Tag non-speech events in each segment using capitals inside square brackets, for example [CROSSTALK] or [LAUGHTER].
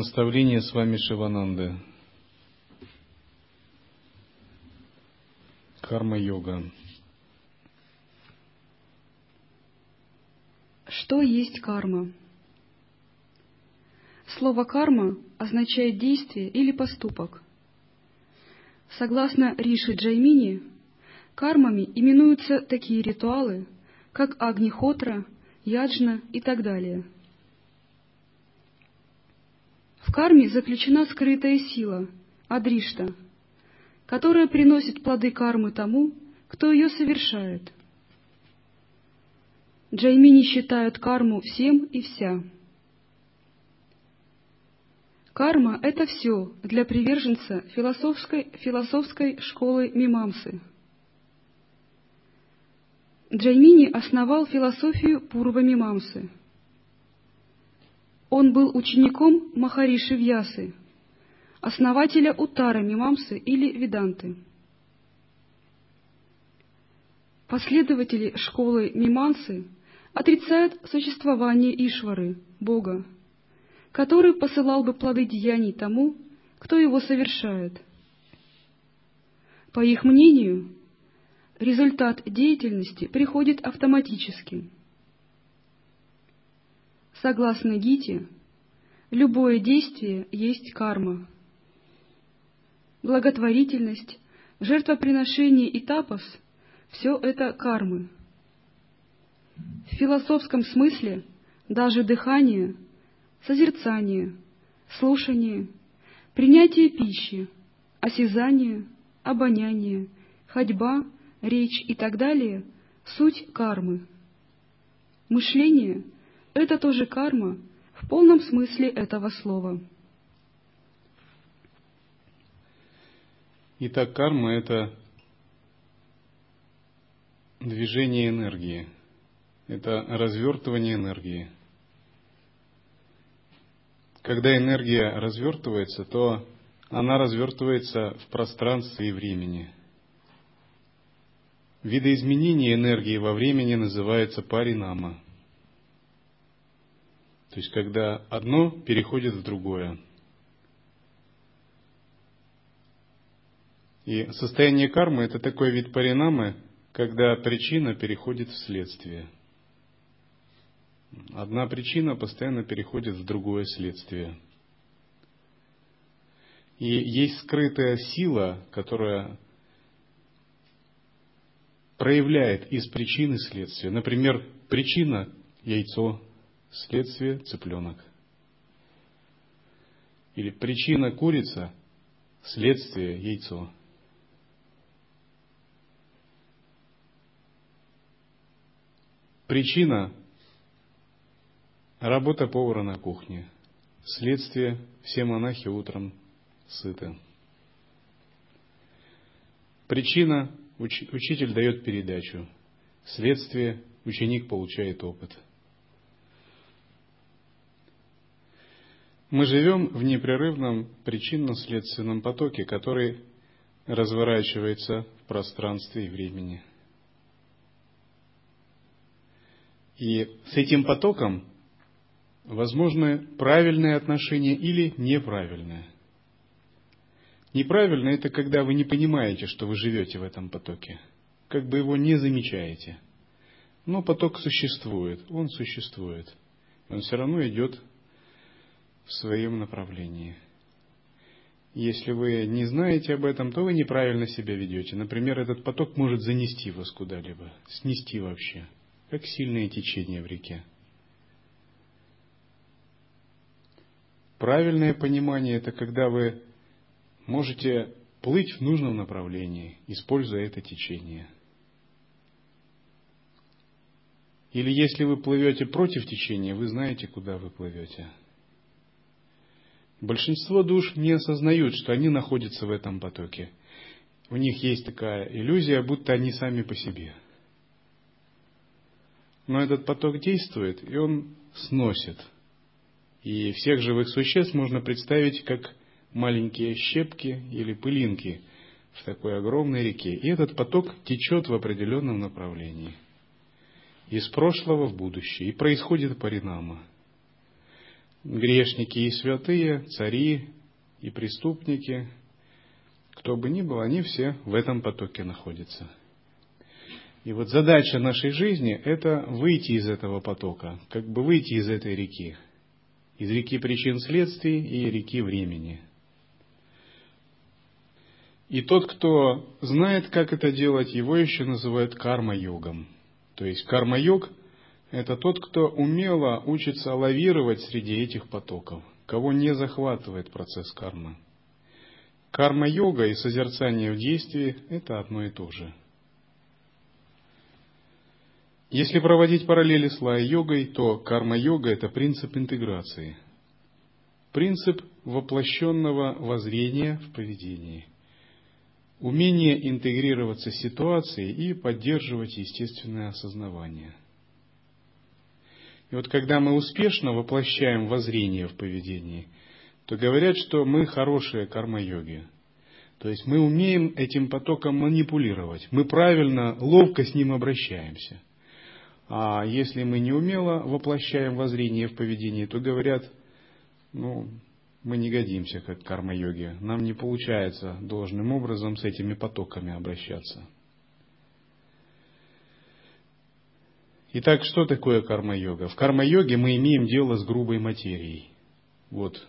Наставление с вами Шивананды. Карма-йога. Что есть карма? Слово «карма» означает действие или поступок. Согласно Риши Джаймини, кармами именуются такие ритуалы, как Агнихотра, Яджна и так далее. В карме заключена скрытая сила, Адришта, которая приносит плоды кармы тому, кто ее совершает. Джаймини считают карму всем и вся. Карма — это все для приверженца философской, философской школы Мимамсы. Джаймини основал философию Пурва Мимамсы. Он был учеником Махариши Вьясы, основателя Утара Мимамсы или Веданты. Последователи школы Мимансы отрицают существование Ишвары, Бога, который посылал бы плоды деяний тому, кто его совершает. По их мнению, результат деятельности приходит автоматически. Согласно Гите, любое действие есть карма. Благотворительность, жертвоприношение и тапос — все это кармы. В философском смысле даже дыхание — созерцание, слушание, принятие пищи, осязание, обоняние, ходьба, речь и так далее — суть кармы. Мышление — это тоже карма в полном смысле этого слова. Итак, карма — это движение энергии, это развертывание энергии — когда энергия развертывается, то она развертывается в пространстве и времени. Видоизменение энергии во времени называется паринама. То есть, когда одно переходит в другое. И состояние кармы – это такой вид паринамы, когда причина переходит в следствие – Одна причина постоянно переходит в другое следствие. И есть скрытая сила, которая проявляет из причины следствия. Например, причина – яйцо, следствие – цыпленок. Или причина – курица, следствие – яйцо. Причина Работа повара на кухне. Следствие – все монахи утром сыты. Причина – уч, учитель дает передачу. Следствие – ученик получает опыт. Мы живем в непрерывном причинно-следственном потоке, который разворачивается в пространстве и времени. И с этим потоком возможны правильные отношения или неправильные. Неправильно – это когда вы не понимаете, что вы живете в этом потоке, как бы его не замечаете. Но поток существует, он существует. Он все равно идет в своем направлении. Если вы не знаете об этом, то вы неправильно себя ведете. Например, этот поток может занести вас куда-либо, снести вообще, как сильное течение в реке. Правильное понимание – это когда вы можете плыть в нужном направлении, используя это течение. Или если вы плывете против течения, вы знаете, куда вы плывете. Большинство душ не осознают, что они находятся в этом потоке. У них есть такая иллюзия, будто они сами по себе. Но этот поток действует, и он сносит – и всех живых существ можно представить как маленькие щепки или пылинки в такой огромной реке. И этот поток течет в определенном направлении. Из прошлого в будущее. И происходит паринама. Грешники и святые, цари и преступники, кто бы ни был, они все в этом потоке находятся. И вот задача нашей жизни – это выйти из этого потока, как бы выйти из этой реки, из реки причин следствий и реки времени. И тот, кто знает, как это делать, его еще называют карма-йогом. То есть карма-йог – это тот, кто умело учится лавировать среди этих потоков, кого не захватывает процесс кармы. Карма-йога и созерцание в действии – это одно и то же – если проводить параллели с лая-йогой, то карма-йога – это принцип интеграции, принцип воплощенного воззрения в поведении, умение интегрироваться с ситуацией и поддерживать естественное осознавание. И вот когда мы успешно воплощаем воззрение в поведении, то говорят, что мы хорошие карма-йоги. То есть мы умеем этим потоком манипулировать, мы правильно, ловко с ним обращаемся – а если мы неумело воплощаем воззрение в поведении, то говорят, ну, мы не годимся как карма-йоги. Нам не получается должным образом с этими потоками обращаться. Итак, что такое карма-йога? В карма-йоге мы имеем дело с грубой материей. Вот.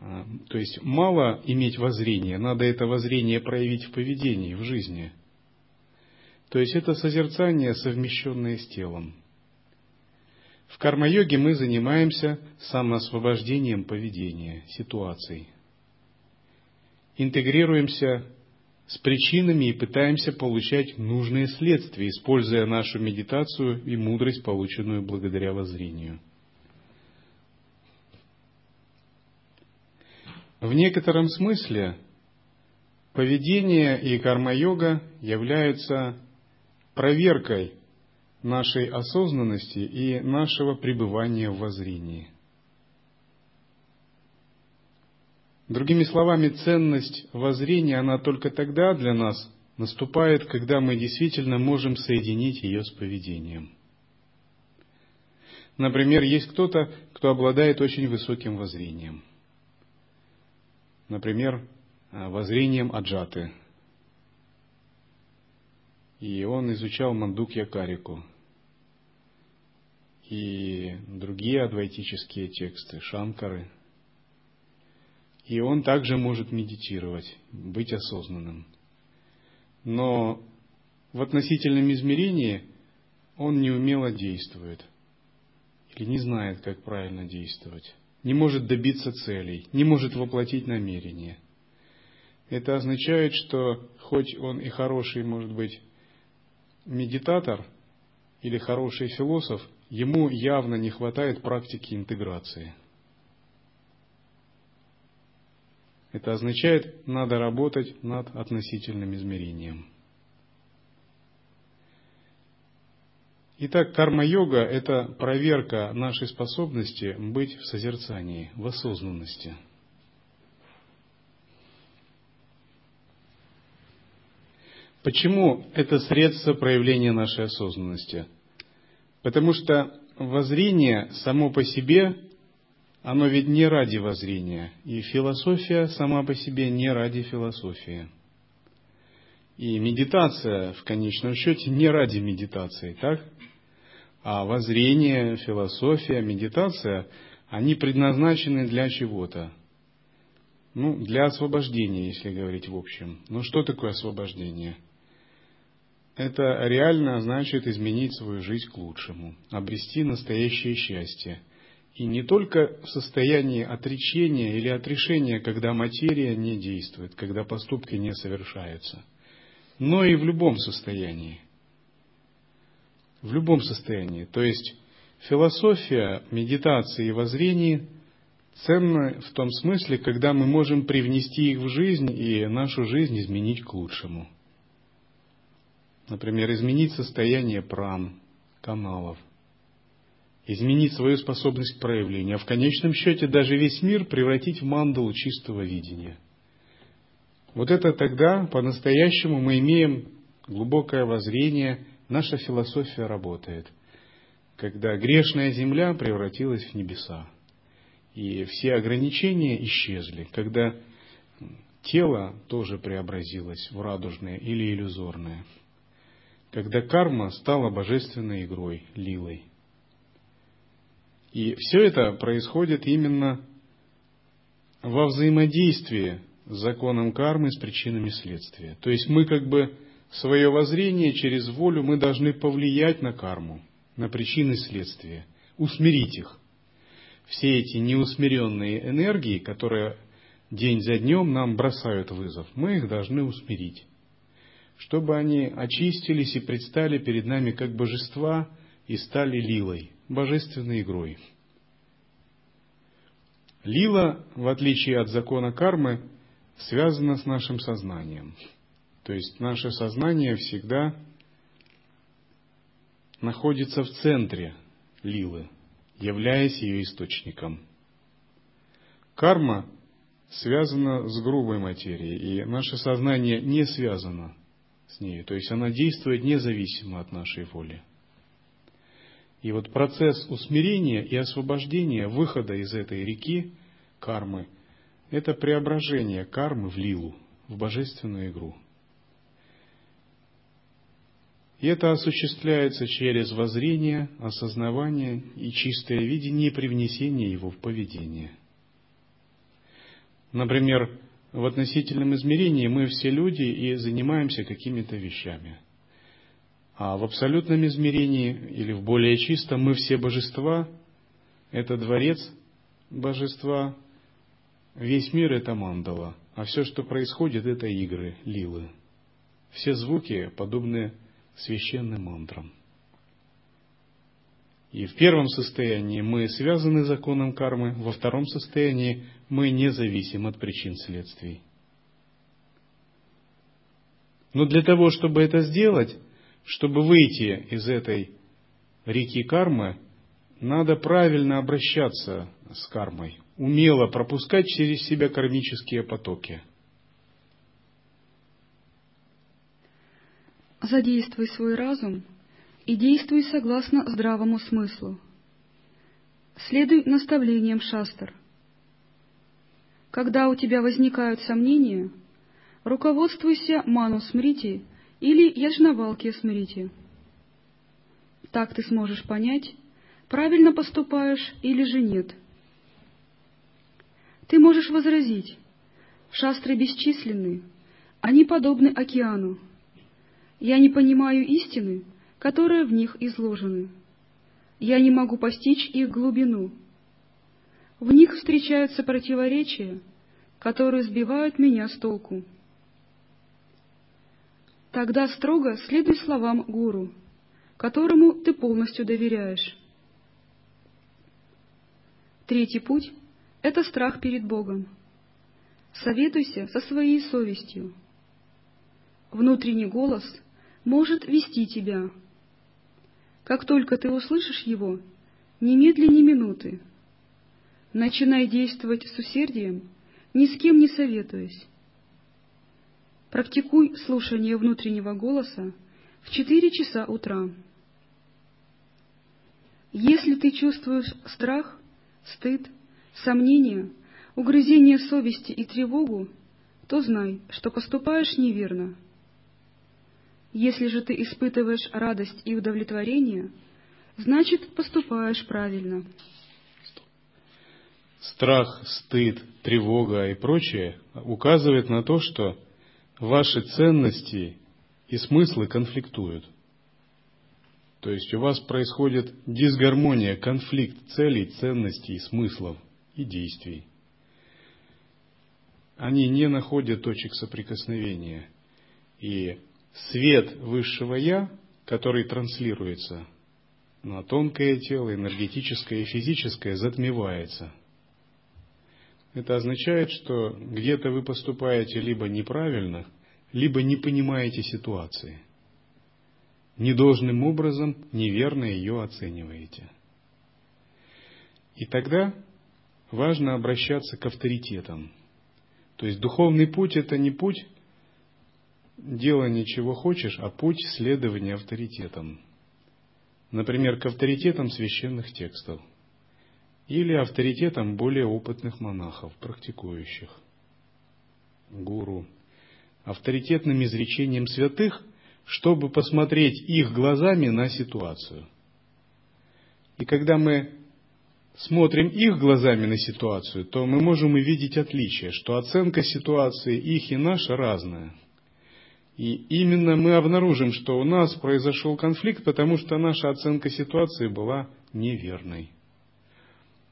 А, то есть мало иметь воззрение, надо это воззрение проявить в поведении, в жизни – то есть это созерцание, совмещенное с телом. В карма-йоге мы занимаемся самоосвобождением поведения, ситуаций. Интегрируемся с причинами и пытаемся получать нужные следствия, используя нашу медитацию и мудрость, полученную благодаря воззрению. В некотором смысле поведение и карма-йога являются проверкой нашей осознанности и нашего пребывания в воззрении. Другими словами, ценность воззрения, она только тогда для нас наступает, когда мы действительно можем соединить ее с поведением. Например, есть кто-то, кто обладает очень высоким воззрением. Например, воззрением аджаты – и он изучал Мандукья Карику и другие адвайтические тексты, шанкары. И он также может медитировать, быть осознанным. Но в относительном измерении он неумело действует или не знает, как правильно действовать, не может добиться целей, не может воплотить намерения. Это означает, что хоть он и хороший, может быть, медитатор или хороший философ, ему явно не хватает практики интеграции. Это означает, надо работать над относительным измерением. Итак, карма-йога – это проверка нашей способности быть в созерцании, в осознанности – Почему это средство проявления нашей осознанности? Потому что воззрение само по себе, оно ведь не ради воззрения, и философия сама по себе не ради философии. И медитация, в конечном счете, не ради медитации, так? А воззрение, философия, медитация, они предназначены для чего-то. Ну, для освобождения, если говорить в общем. Но что такое освобождение? это реально значит изменить свою жизнь к лучшему, обрести настоящее счастье. И не только в состоянии отречения или отрешения, когда материя не действует, когда поступки не совершаются, но и в любом состоянии. В любом состоянии. То есть философия медитации и воззрений ценна в том смысле, когда мы можем привнести их в жизнь и нашу жизнь изменить к лучшему – Например, изменить состояние пран, каналов, изменить свою способность к проявлению, а в конечном счете даже весь мир превратить в мандалу чистого видения. Вот это тогда по-настоящему мы имеем глубокое воззрение, наша философия работает, когда грешная земля превратилась в небеса. И все ограничения исчезли, когда тело тоже преобразилось в радужное или иллюзорное, когда карма стала божественной игрой, лилой. И все это происходит именно во взаимодействии с законом кармы, с причинами следствия. То есть мы как бы свое воззрение через волю мы должны повлиять на карму, на причины следствия, усмирить их. Все эти неусмиренные энергии, которые день за днем нам бросают вызов, мы их должны усмирить, чтобы они очистились и предстали перед нами как божества и стали лилой, божественной игрой. Лила, в отличие от закона кармы, связана с нашим сознанием. То есть наше сознание всегда находится в центре лилы, являясь ее источником. Карма связана с грубой материей, и наше сознание не связано с ней, то есть она действует независимо от нашей воли. И вот процесс усмирения и освобождения, выхода из этой реки кармы, это преображение кармы в лилу, в божественную игру. И это осуществляется через воззрение, осознавание и чистое видение и привнесение его в поведение – Например, в относительном измерении мы все люди и занимаемся какими-то вещами. А в абсолютном измерении или в более чистом мы все божества, это дворец божества, весь мир это мандала, а все, что происходит, это игры, лилы. Все звуки подобны священным мантрам. И в первом состоянии мы связаны законом кармы, во втором состоянии мы не зависим от причин следствий. Но для того, чтобы это сделать, чтобы выйти из этой реки кармы, надо правильно обращаться с кармой, умело пропускать через себя кармические потоки. Задействуй свой разум – и действуй согласно здравому смыслу. Следуй наставлениям шастр. Когда у тебя возникают сомнения, руководствуйся ману смрити или яжнавалки смрити. Так ты сможешь понять, правильно поступаешь или же нет. Ты можешь возразить, шастры бесчисленны, они подобны океану. Я не понимаю истины, которые в них изложены. Я не могу постичь их глубину. В них встречаются противоречия, которые сбивают меня с толку. Тогда строго следуй словам гуру, которому ты полностью доверяешь. Третий путь — это страх перед Богом. Советуйся со своей совестью. Внутренний голос может вести тебя — как только ты услышишь его, немедли минуты. Начинай действовать с усердием, ни с кем не советуясь. Практикуй слушание внутреннего голоса в четыре часа утра. Если ты чувствуешь страх, стыд, сомнения, угрызение совести и тревогу, то знай, что поступаешь неверно. Если же ты испытываешь радость и удовлетворение, значит, поступаешь правильно. Страх, стыд, тревога и прочее указывает на то, что ваши ценности и смыслы конфликтуют. То есть у вас происходит дисгармония, конфликт целей, ценностей, смыслов и действий. Они не находят точек соприкосновения. И свет высшего Я, который транслируется на тонкое тело, энергетическое и физическое, затмевается. Это означает, что где-то вы поступаете либо неправильно, либо не понимаете ситуации. Недолжным образом неверно ее оцениваете. И тогда важно обращаться к авторитетам. То есть духовный путь это не путь делание чего хочешь, а путь следования авторитетам. Например, к авторитетам священных текстов. Или авторитетом более опытных монахов, практикующих, гуру, авторитетным изречением святых, чтобы посмотреть их глазами на ситуацию. И когда мы смотрим их глазами на ситуацию, то мы можем увидеть отличие, что оценка ситуации их и наша разная. И именно мы обнаружим, что у нас произошел конфликт, потому что наша оценка ситуации была неверной.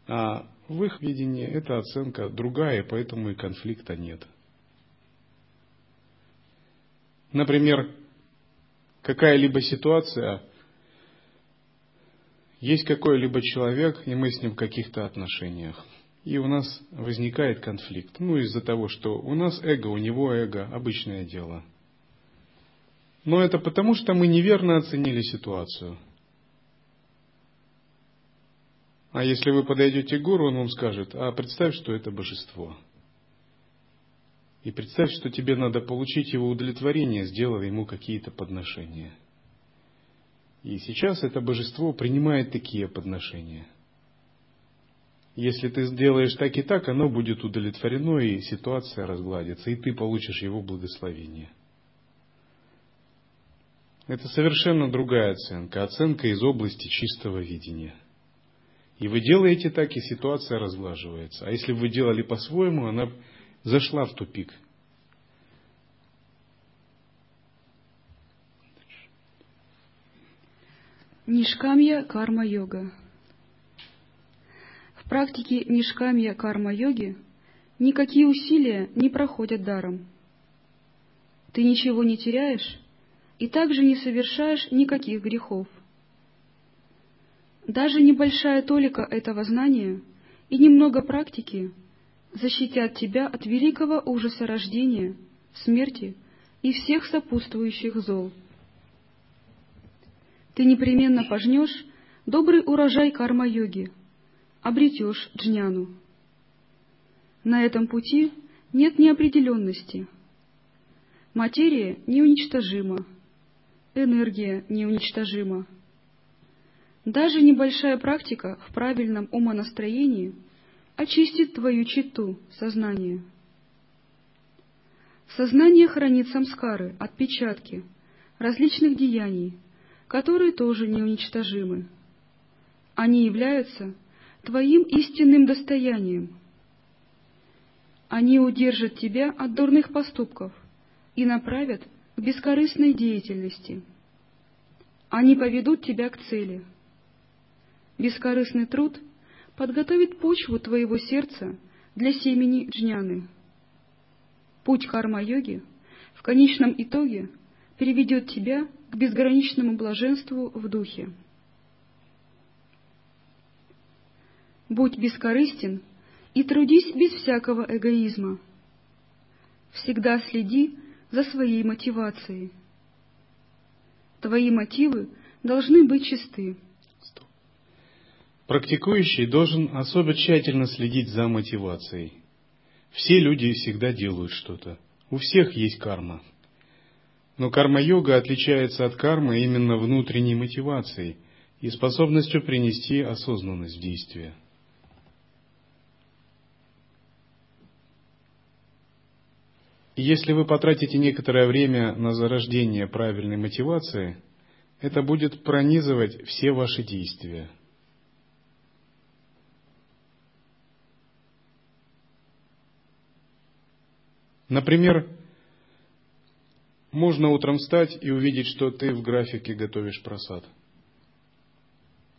А в их видении эта оценка другая, поэтому и конфликта нет. Например, какая-либо ситуация, есть какой-либо человек, и мы с ним в каких-то отношениях. И у нас возникает конфликт. Ну, из-за того, что у нас эго, у него эго, обычное дело. Но это потому, что мы неверно оценили ситуацию – а если вы подойдете к гуру, он вам скажет, а представь, что это божество. И представь, что тебе надо получить его удовлетворение, сделав ему какие-то подношения. И сейчас это божество принимает такие подношения. Если ты сделаешь так и так, оно будет удовлетворено, и ситуация разгладится, и ты получишь его благословение. Это совершенно другая оценка, оценка из области чистого видения – и вы делаете так, и ситуация разглаживается. А если бы вы делали по-своему, она зашла в тупик. Нишкамья карма-йога. В практике нишкамья карма-йоги никакие усилия не проходят даром. Ты ничего не теряешь и также не совершаешь никаких грехов – даже небольшая толика этого знания и немного практики защитят тебя от великого ужаса рождения, смерти и всех сопутствующих зол. Ты непременно пожнешь добрый урожай карма-йоги, обретешь джняну. На этом пути нет неопределенности. Материя неуничтожима, энергия неуничтожима. Даже небольшая практика в правильном умонастроении очистит твою читу, сознание. Сознание хранит самскары, отпечатки, различных деяний, которые тоже неуничтожимы. Они являются твоим истинным достоянием. Они удержат тебя от дурных поступков и направят к бескорыстной деятельности. Они поведут тебя к цели — Бескорыстный труд подготовит почву твоего сердца для семени джняны. Путь карма-йоги в конечном итоге приведет тебя к безграничному блаженству в духе. Будь бескорыстен и трудись без всякого эгоизма. Всегда следи за своей мотивацией. Твои мотивы должны быть чисты. Практикующий должен особо тщательно следить за мотивацией. Все люди всегда делают что-то. У всех есть карма. Но карма-йога отличается от кармы именно внутренней мотивацией и способностью принести осознанность в действие. Если вы потратите некоторое время на зарождение правильной мотивации, это будет пронизывать все ваши действия – Например, можно утром встать и увидеть, что ты в графике готовишь просад.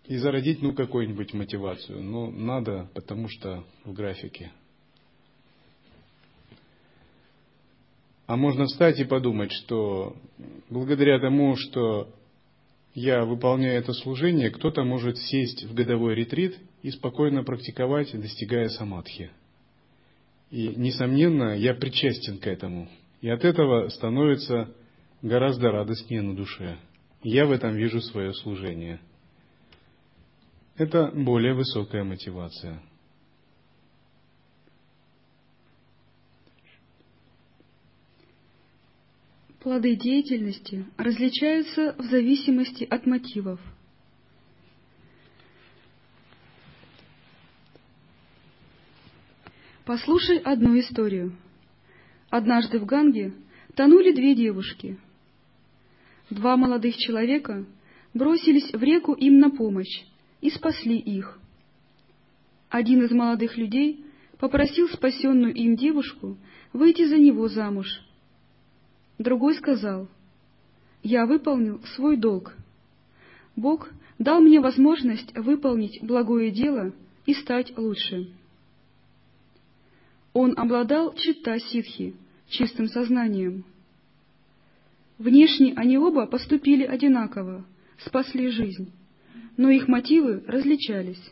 И зародить, ну, какую-нибудь мотивацию. Ну, надо, потому что в графике. А можно встать и подумать, что благодаря тому, что я выполняю это служение, кто-то может сесть в годовой ретрит и спокойно практиковать, достигая самадхи. И, несомненно, я причастен к этому. И от этого становится гораздо радостнее на душе. Я в этом вижу свое служение. Это более высокая мотивация. Плоды деятельности различаются в зависимости от мотивов – Послушай одну историю. Однажды в Ганге тонули две девушки. Два молодых человека бросились в реку им на помощь и спасли их. Один из молодых людей попросил спасенную им девушку выйти за него замуж. Другой сказал, «Я выполнил свой долг. Бог дал мне возможность выполнить благое дело и стать лучше». Он обладал чита ситхи, чистым сознанием. Внешне они оба поступили одинаково, спасли жизнь, но их мотивы различались,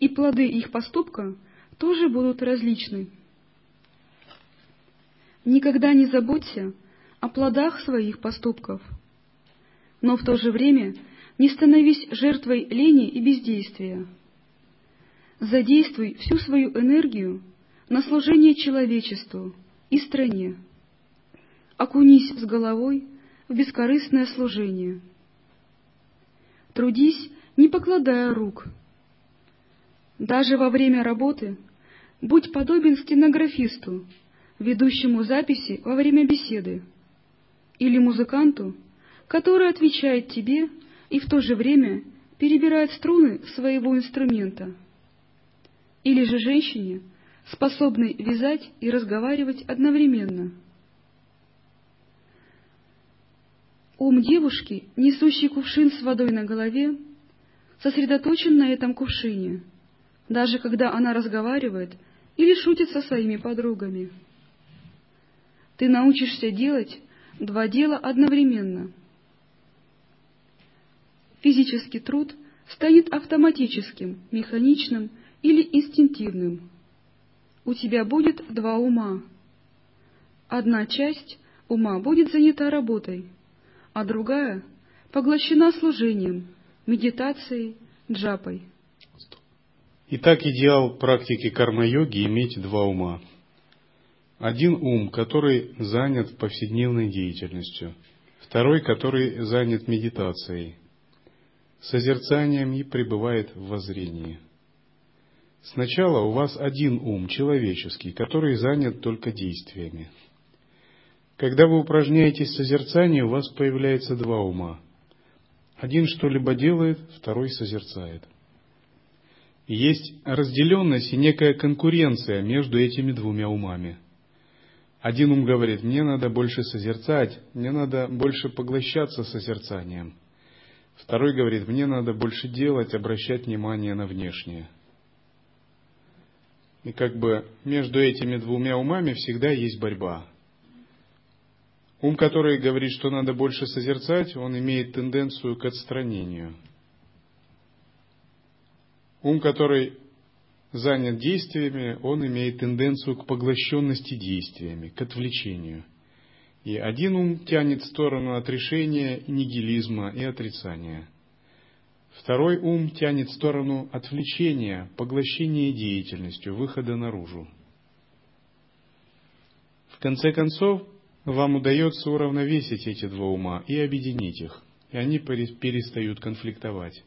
и плоды их поступка тоже будут различны. Никогда не заботься о плодах своих поступков, но в то же время не становись жертвой лени и бездействия. Задействуй всю свою энергию на служение человечеству и стране. Окунись с головой в бескорыстное служение. Трудись, не покладая рук. Даже во время работы будь подобен стенографисту, ведущему записи во время беседы, или музыканту, который отвечает тебе и в то же время перебирает струны своего инструмента, или же женщине, способной вязать и разговаривать одновременно. Ум девушки, несущий кувшин с водой на голове, сосредоточен на этом кувшине, даже когда она разговаривает или шутит со своими подругами. Ты научишься делать два дела одновременно. Физический труд станет автоматическим, механичным или инстинктивным. У тебя будет два ума. Одна часть ума будет занята работой, а другая поглощена служением, медитацией, джапой. Итак, идеал практики карма-йоги – иметь два ума – один ум, который занят повседневной деятельностью, второй, который занят медитацией, созерцанием и пребывает в воззрении. Сначала у вас один ум, человеческий, который занят только действиями. Когда вы упражняетесь в созерцании, у вас появляется два ума. Один что-либо делает, второй созерцает. Есть разделенность и некая конкуренция между этими двумя умами – один ум говорит, мне надо больше созерцать, мне надо больше поглощаться созерцанием. Второй говорит, мне надо больше делать, обращать внимание на внешнее. И как бы между этими двумя умами всегда есть борьба. Ум, который говорит, что надо больше созерцать, он имеет тенденцию к отстранению. Ум, который занят действиями, он имеет тенденцию к поглощенности действиями, к отвлечению. И один ум тянет в сторону отрешения, нигилизма и отрицания. Второй ум тянет в сторону отвлечения, поглощения деятельностью, выхода наружу. В конце концов, вам удается уравновесить эти два ума и объединить их, и они перестают конфликтовать.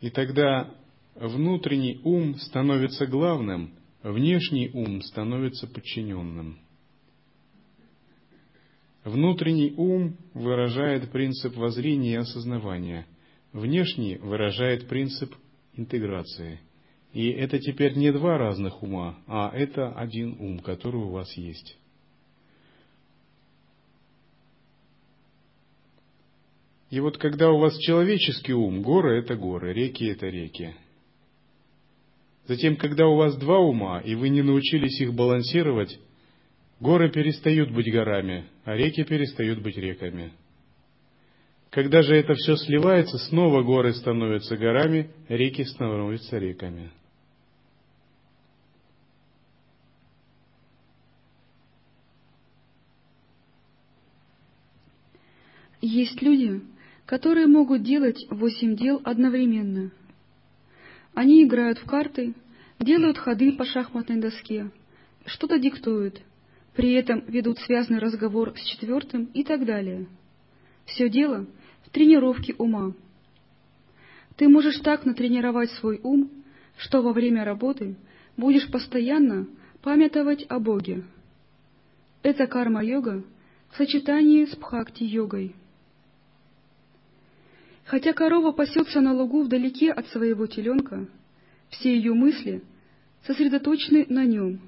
И тогда внутренний ум становится главным, внешний ум становится подчиненным. Внутренний ум выражает принцип воззрения и осознавания, внешний выражает принцип интеграции. И это теперь не два разных ума, а это один ум, который у вас есть. И вот когда у вас человеческий ум, горы это горы, реки это реки, Затем, когда у вас два ума, и вы не научились их балансировать, горы перестают быть горами, а реки перестают быть реками. Когда же это все сливается, снова горы становятся горами, реки становятся реками. Есть люди, которые могут делать восемь дел одновременно – они играют в карты, делают ходы по шахматной доске, что-то диктуют, при этом ведут связанный разговор с четвертым и так далее. Все дело в тренировке ума. Ты можешь так натренировать свой ум, что во время работы будешь постоянно памятовать о Боге. Это карма-йога в сочетании с бхакти-йогой. Хотя корова пасется на лугу вдалеке от своего теленка, все ее мысли сосредоточены на нем.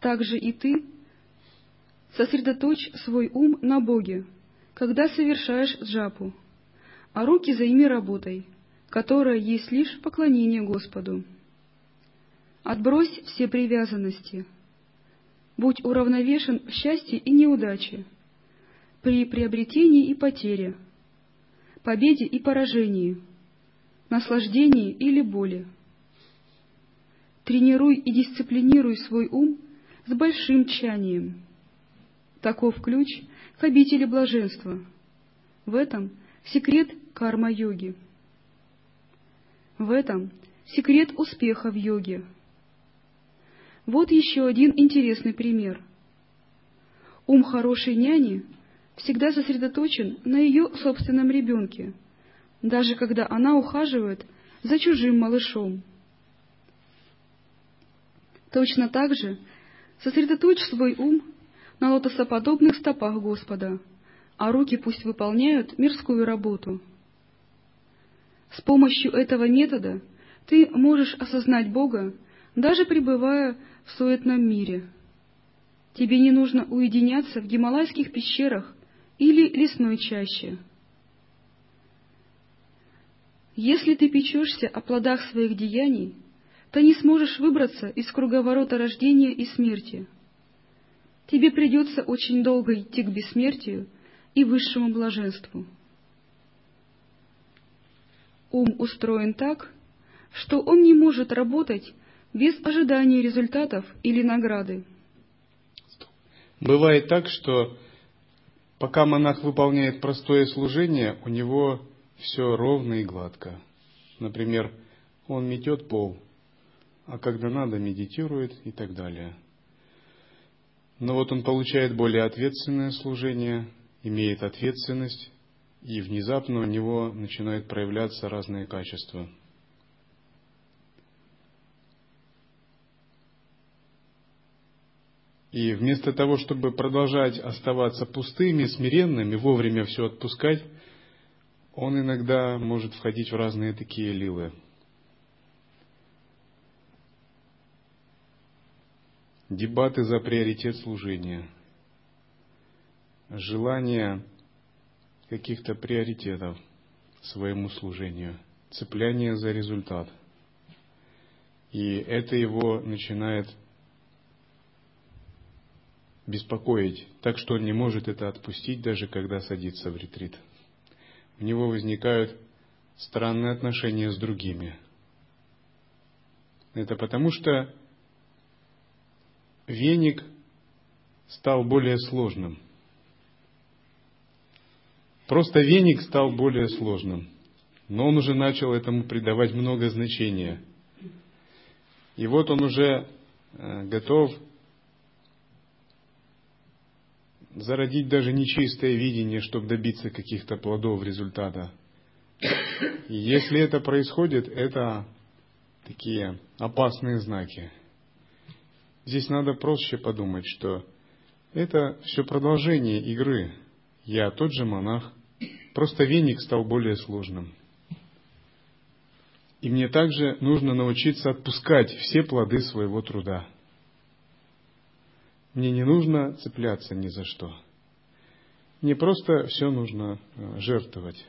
Так же и ты сосредоточь свой ум на Боге, когда совершаешь джапу, а руки займи работой, которая есть лишь поклонение Господу. Отбрось все привязанности. Будь уравновешен в счастье и неудаче, при приобретении и потере, победе и поражении, наслаждении или боли. Тренируй и дисциплинируй свой ум с большим тщанием. Таков ключ к обители блаженства. В этом секрет карма-йоги. В этом секрет успеха в йоге. Вот еще один интересный пример. Ум хорошей няни всегда сосредоточен на ее собственном ребенке, даже когда она ухаживает за чужим малышом. Точно так же сосредоточь свой ум на лотосоподобных стопах Господа, а руки пусть выполняют мирскую работу. С помощью этого метода ты можешь осознать Бога, даже пребывая в суетном мире. Тебе не нужно уединяться в гималайских пещерах или лесной чаще. Если ты печешься о плодах своих деяний, то не сможешь выбраться из круговорота рождения и смерти. Тебе придется очень долго идти к бессмертию и высшему блаженству. Ум устроен так, что он не может работать без ожидания результатов или награды. Бывает так, что пока монах выполняет простое служение, у него все ровно и гладко. Например, он метет пол, а когда надо, медитирует и так далее. Но вот он получает более ответственное служение, имеет ответственность, и внезапно у него начинают проявляться разные качества. И вместо того, чтобы продолжать оставаться пустыми, смиренными, вовремя все отпускать, он иногда может входить в разные такие лилы. Дебаты за приоритет служения. Желание каких-то приоритетов своему служению. Цепляние за результат. И это его начинает беспокоить, так что он не может это отпустить, даже когда садится в ретрит. У него возникают странные отношения с другими. Это потому что веник стал более сложным. Просто веник стал более сложным, но он уже начал этому придавать много значения. И вот он уже э, готов зародить даже нечистое видение, чтобы добиться каких-то плодов результата. И если это происходит, это такие опасные знаки. Здесь надо проще подумать, что это все продолжение игры. Я тот же монах, просто веник стал более сложным. И мне также нужно научиться отпускать все плоды своего труда – мне не нужно цепляться ни за что. Мне просто все нужно э, жертвовать.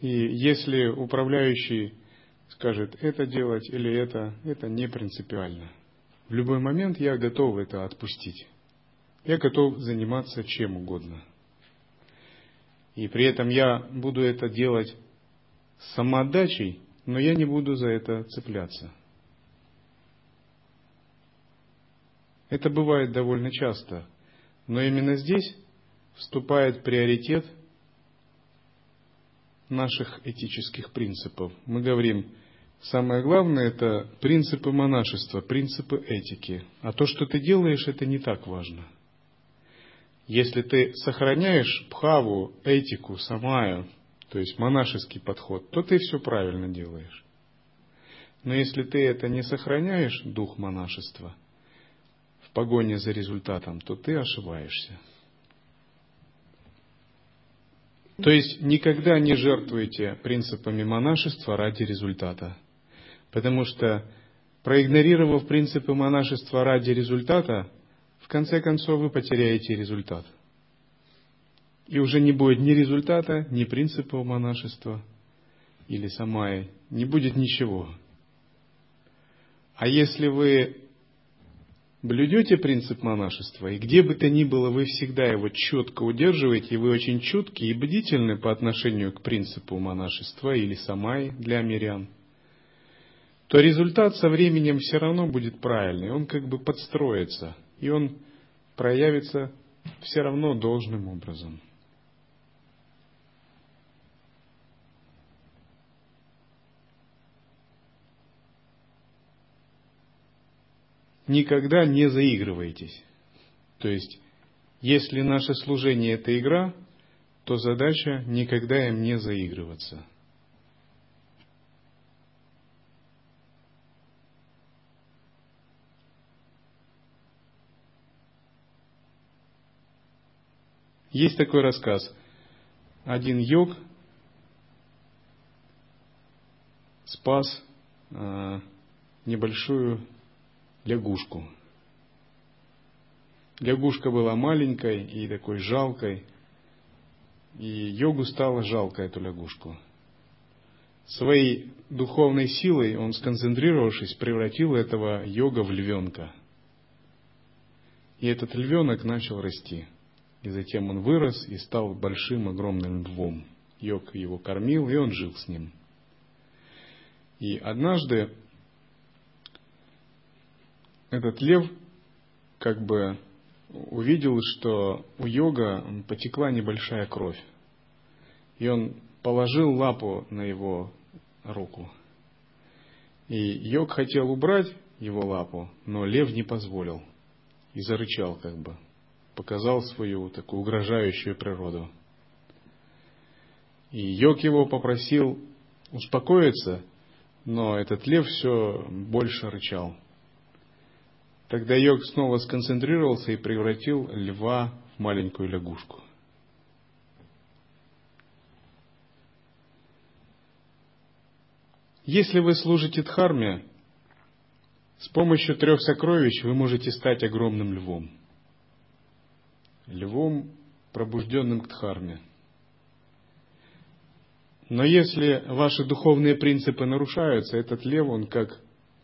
И если управляющий скажет это делать или это, это не принципиально. В любой момент я готов это отпустить. Я готов заниматься чем угодно. И при этом я буду это делать с самоотдачей, но я не буду за это цепляться. Это бывает довольно часто, но именно здесь вступает приоритет наших этических принципов. Мы говорим, самое главное это принципы монашества, принципы этики, а то, что ты делаешь, это не так важно. Если ты сохраняешь пхаву, этику, самаю, то есть монашеский подход, то ты все правильно делаешь. Но если ты это не сохраняешь, дух монашества, в погоне за результатом, то ты ошибаешься. То есть никогда не жертвуйте принципами монашества ради результата. Потому что проигнорировав принципы монашества ради результата, в конце концов вы потеряете результат. И уже не будет ни результата, ни принципов монашества или самая, не будет ничего. А если вы блюдете принцип монашества, и где бы то ни было, вы всегда его четко удерживаете, и вы очень чутки и бдительны по отношению к принципу монашества или самай для мирян, то результат со временем все равно будет правильный, он как бы подстроится, и он проявится все равно должным образом. Никогда не заигрывайтесь. То есть, если наше служение – это игра, то задача никогда им не заигрываться. Есть такой рассказ. Один йог спас э, небольшую лягушку. Лягушка была маленькой и такой жалкой, и йогу стало жалко эту лягушку. Своей духовной силой он, сконцентрировавшись, превратил этого йога в львенка. И этот львенок начал расти. И затем он вырос и стал большим, огромным львом. Йог его кормил, и он жил с ним. И однажды этот лев как бы увидел, что у йога потекла небольшая кровь. И он положил лапу на его руку. И йог хотел убрать его лапу, но лев не позволил. И зарычал как бы. Показал свою такую угрожающую природу. И йог его попросил успокоиться, но этот лев все больше рычал. Тогда йог снова сконцентрировался и превратил льва в маленькую лягушку. Если вы служите Дхарме, с помощью трех сокровищ вы можете стать огромным львом. Львом, пробужденным к Дхарме. Но если ваши духовные принципы нарушаются, этот лев, он как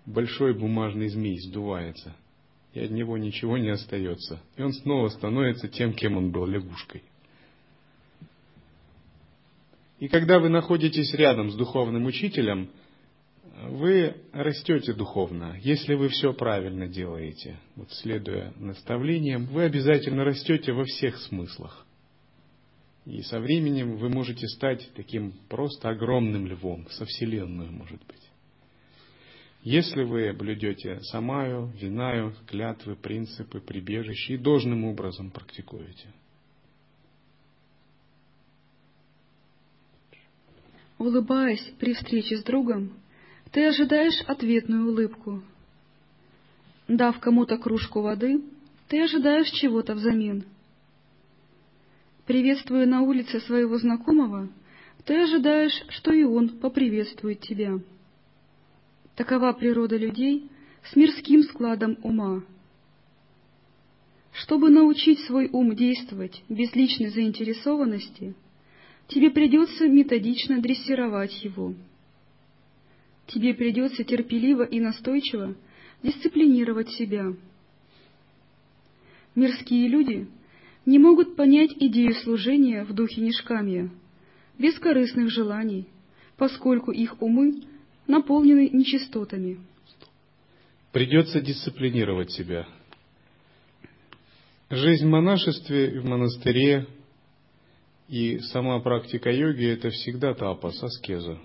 большой бумажный змей сдувается – и от него ничего не остается. И он снова становится тем, кем он был, лягушкой. И когда вы находитесь рядом с духовным учителем, вы растете духовно, если вы все правильно делаете. Вот следуя наставлениям, вы обязательно растете во всех смыслах. И со временем вы можете стать таким просто огромным львом, со Вселенную, может быть. Если вы блюдете самаю, винаю, клятвы, принципы, прибежище и должным образом практикуете. Улыбаясь при встрече с другом, ты ожидаешь ответную улыбку. Дав кому-то кружку воды, ты ожидаешь чего-то взамен. Приветствуя на улице своего знакомого, ты ожидаешь, что и он поприветствует тебя. Такова природа людей с мирским складом ума. Чтобы научить свой ум действовать без личной заинтересованности, тебе придется методично дрессировать его. Тебе придется терпеливо и настойчиво дисциплинировать себя. Мирские люди не могут понять идею служения в духе нишкамия, бескорыстных желаний, поскольку их умы наполнены нечистотами. Придется дисциплинировать себя. Жизнь в монашестве в монастыре и сама практика йоги – это всегда тапас, аскеза.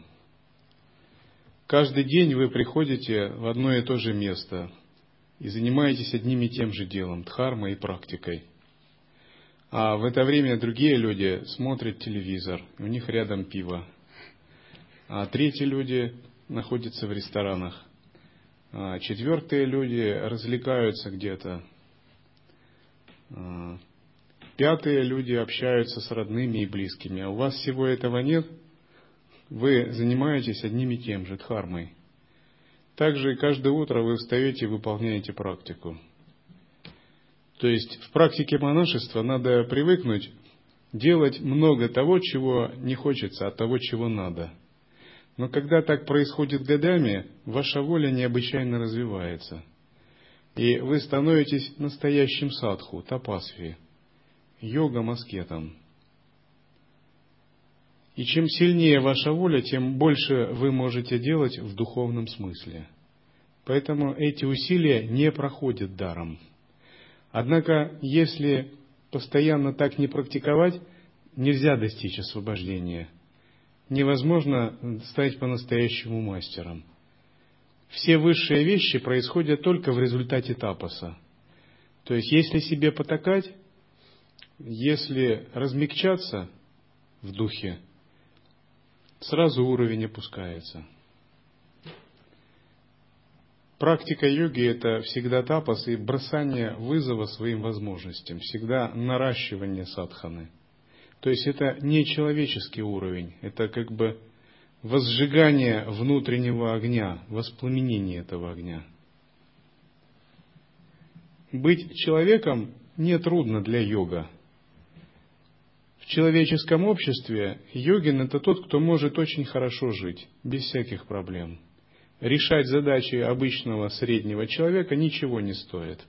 Каждый день вы приходите в одно и то же место и занимаетесь одним и тем же делом – дхармой и практикой. А в это время другие люди смотрят телевизор, у них рядом пиво. А третьи люди находятся в ресторанах. А четвертые люди развлекаются где-то. А пятые люди общаются с родными и близкими. А у вас всего этого нет? Вы занимаетесь одним и тем же, дхармой. Также каждое утро вы встаете и выполняете практику. То есть в практике монашества надо привыкнуть делать много того, чего не хочется, а того, чего надо. Но когда так происходит годами, ваша воля необычайно развивается. И вы становитесь настоящим садху, тапасви, йогом-аскетом. И чем сильнее ваша воля, тем больше вы можете делать в духовном смысле. Поэтому эти усилия не проходят даром. Однако, если постоянно так не практиковать, нельзя достичь освобождения. Невозможно стать по-настоящему мастером. Все высшие вещи происходят только в результате тапоса. То есть, если себе потакать, если размягчаться в духе, сразу уровень опускается. Практика йоги – это всегда тапас и бросание вызова своим возможностям, всегда наращивание садханы. То есть это не человеческий уровень, это как бы возжигание внутреннего огня, воспламенение этого огня. Быть человеком нетрудно для йога. В человеческом обществе йогин – это тот, кто может очень хорошо жить, без всяких проблем – решать задачи обычного среднего человека ничего не стоит.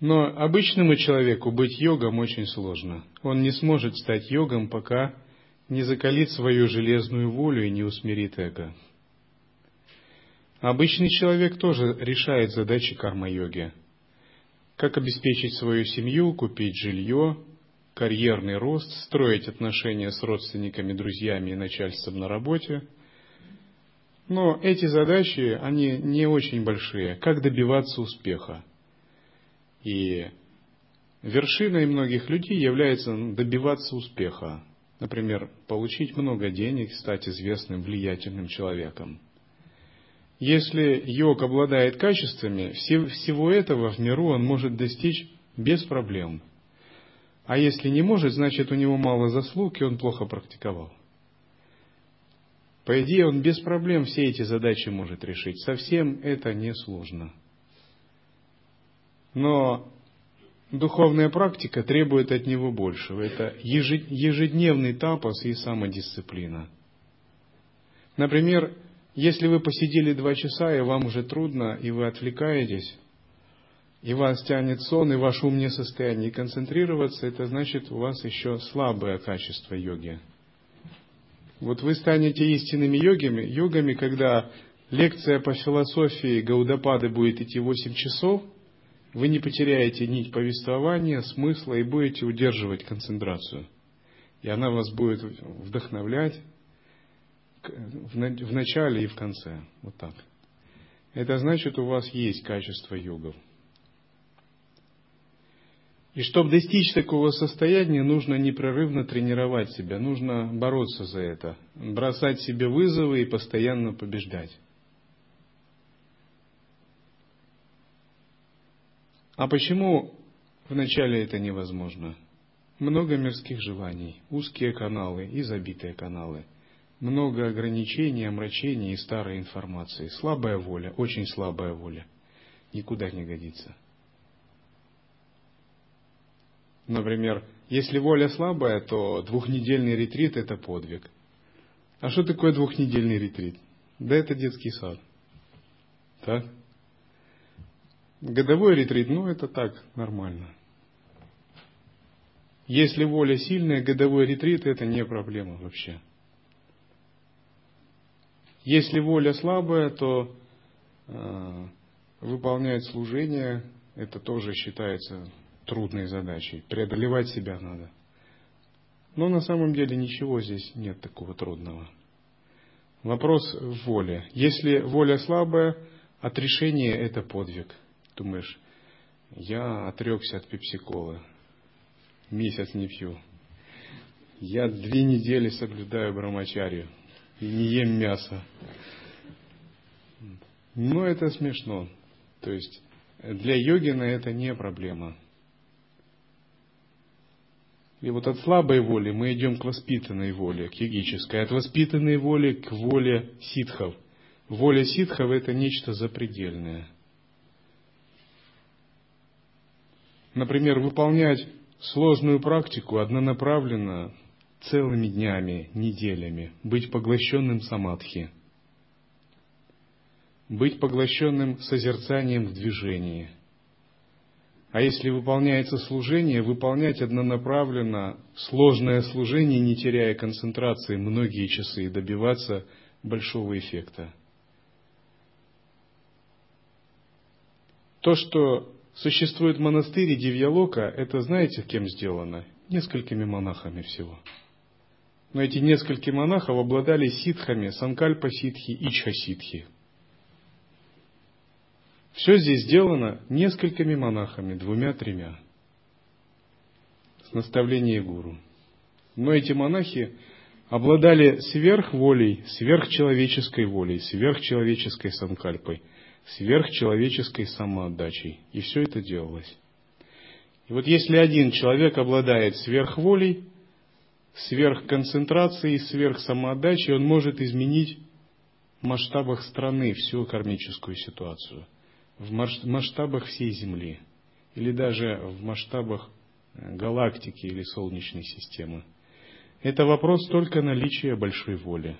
Но обычному человеку быть йогом очень сложно. Он не сможет стать йогом, пока не закалит свою железную волю и не усмирит эго. Обычный человек тоже решает задачи карма-йоги. Как обеспечить свою семью, купить жилье, карьерный рост, строить отношения с родственниками, друзьями и начальством на работе. Но эти задачи, они не очень большие. Как добиваться успеха? И вершиной многих людей является добиваться успеха. Например, получить много денег, стать известным, влиятельным человеком. Если йог обладает качествами, всего этого в миру он может достичь без проблем – а если не может, значит у него мало заслуг, и он плохо практиковал. По идее, он без проблем все эти задачи может решить. Совсем это не сложно. Но духовная практика требует от него большего. Это ежедневный тапос и самодисциплина. Например, если вы посидели два часа, и вам уже трудно, и вы отвлекаетесь, и вас тянет сон, и ваш ум не в состоянии концентрироваться, это значит, у вас еще слабое качество йоги. Вот вы станете истинными йогами, йогами, когда лекция по философии Гаудапады будет идти 8 часов, вы не потеряете нить повествования, смысла и будете удерживать концентрацию. И она вас будет вдохновлять в начале и в конце. Вот так. Это значит, у вас есть качество йогов. И чтобы достичь такого состояния, нужно непрерывно тренировать себя, нужно бороться за это, бросать себе вызовы и постоянно побеждать. А почему вначале это невозможно? Много мирских желаний, узкие каналы и забитые каналы, много ограничений, омрачений и старой информации, слабая воля, очень слабая воля, никуда не годится – Например, если воля слабая, то двухнедельный ретрит – это подвиг. А что такое двухнедельный ретрит? Да это детский сад. Так? Годовой ретрит, ну это так, нормально. Если воля сильная, годовой ретрит – это не проблема вообще. Если воля слабая, то э, выполнять служение, это тоже считается трудной задачей. Преодолевать себя надо. Но на самом деле ничего здесь нет такого трудного. Вопрос в воле. Если воля слабая, отрешение – это подвиг. Думаешь, я отрекся от пепсиколы, месяц не пью. Я две недели соблюдаю брамачарию и не ем мясо. Но это смешно. То есть для йогина это не проблема. И вот от слабой воли мы идем к воспитанной воле, к йогической. От воспитанной воли к воле ситхов. Воля ситхов это нечто запредельное. Например, выполнять сложную практику однонаправленно целыми днями, неделями, быть поглощенным самадхи, быть поглощенным созерцанием в движении. А если выполняется служение, выполнять однонаправленно сложное служение, не теряя концентрации многие часы и добиваться большого эффекта. То, что существует монастырь Дивьялока, это знаете, кем сделано? Несколькими монахами всего. Но эти несколько монахов обладали ситхами, санкальпа-ситхи, ичха-ситхи. Все здесь сделано несколькими монахами, двумя-тремя, с наставления гуру. Но эти монахи обладали сверхволей, сверхчеловеческой волей, сверхчеловеческой санкальпой, сверхчеловеческой самоотдачей. И все это делалось. И вот если один человек обладает сверхволей, сверхконцентрацией, сверхсамоотдачей, он может изменить в масштабах страны всю кармическую ситуацию, в масштабах всей Земли, или даже в масштабах э, галактики или Солнечной системы. Это вопрос только наличия большой воли.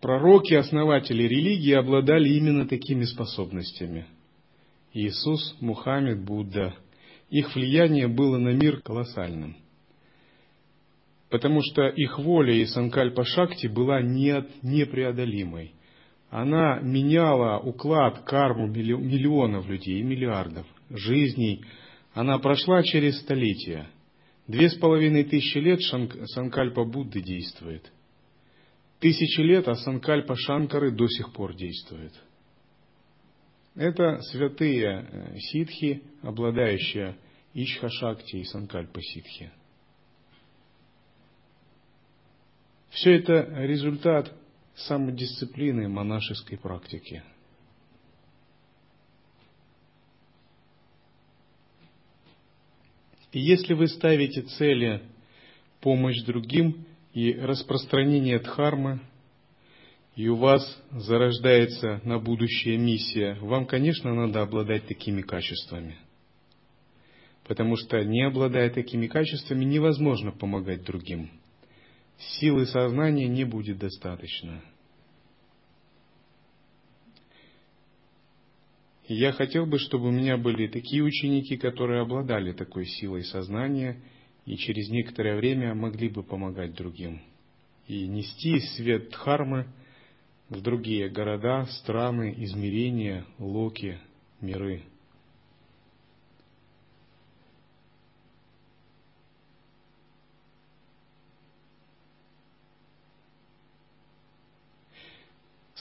Пророки, основатели религии обладали именно такими способностями. Иисус, Мухаммед, Будда. Их влияние было на мир колоссальным – потому что их воля и санкальпа шакти была непреодолимой. Она меняла уклад, карму миллионов людей миллиардов жизней. Она прошла через столетия. Две с половиной тысячи лет санкальпа Будды действует. Тысячи лет, а санкальпа Шанкары до сих пор действует. Это святые э, ситхи, обладающие Ичха-шакти и санкальпа-ситхи. Все это результат самодисциплины монашеской практики. И если вы ставите цели помощь другим и распространение дхармы, и у вас зарождается на будущее миссия, вам, конечно, надо обладать такими качествами. Потому что не обладая такими качествами, невозможно помогать другим – силы сознания не будет достаточно. Я хотел бы, чтобы у меня были такие ученики, которые обладали такой силой сознания и через некоторое время могли бы помогать другим. И нести свет Дхармы в другие города, страны, измерения, локи, миры –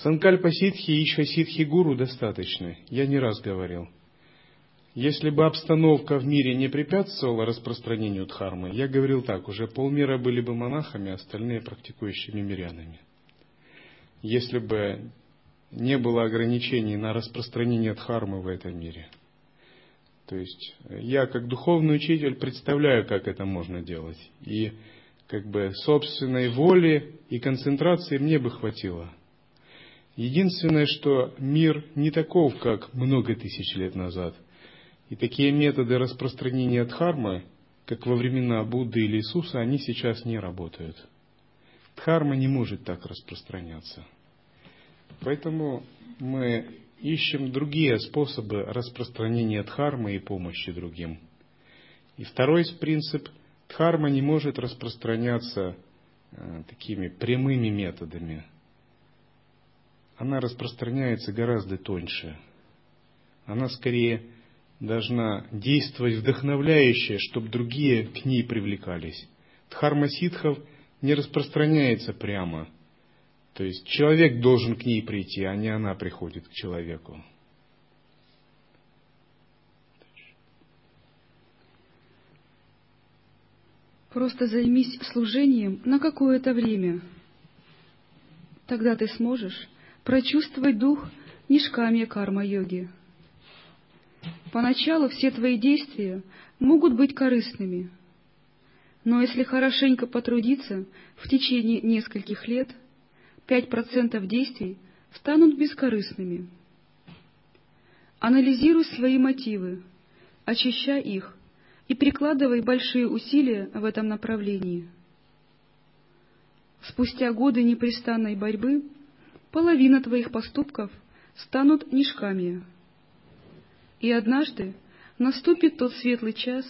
Санкальпа ситхи и ичха ситхи гуру достаточны, я не раз говорил. Если бы обстановка в мире не препятствовала распространению дхармы, я говорил так, уже полмира были бы монахами, остальные практикующими мирянами. Если бы не было ограничений на распространение дхармы в этом мире. То есть я как духовный учитель представляю, как это можно делать. И как бы собственной воли и концентрации мне бы хватило – Единственное, что мир не таков, как много тысяч лет назад. И такие методы распространения дхармы, как во времена Будды или Иисуса, они сейчас не работают. Дхарма не может так распространяться. Поэтому мы ищем другие способы распространения дхармы и помощи другим. И второй принцип – дхарма не может распространяться э, такими прямыми методами – она распространяется гораздо тоньше. Она скорее должна действовать вдохновляюще, чтобы другие к ней привлекались. Дхарма ситхов не распространяется прямо. То есть человек должен к ней прийти, а не она приходит к человеку. Просто займись служением на какое-то время. Тогда ты сможешь прочувствовать дух нишками карма-йоги. Поначалу все твои действия могут быть корыстными, но если хорошенько потрудиться в течение нескольких лет, 5% действий станут бескорыстными. Анализируй свои мотивы, очищай их и прикладывай большие усилия в этом направлении. Спустя годы непрестанной борьбы половина твоих поступков станут нишками. И однажды наступит тот светлый час,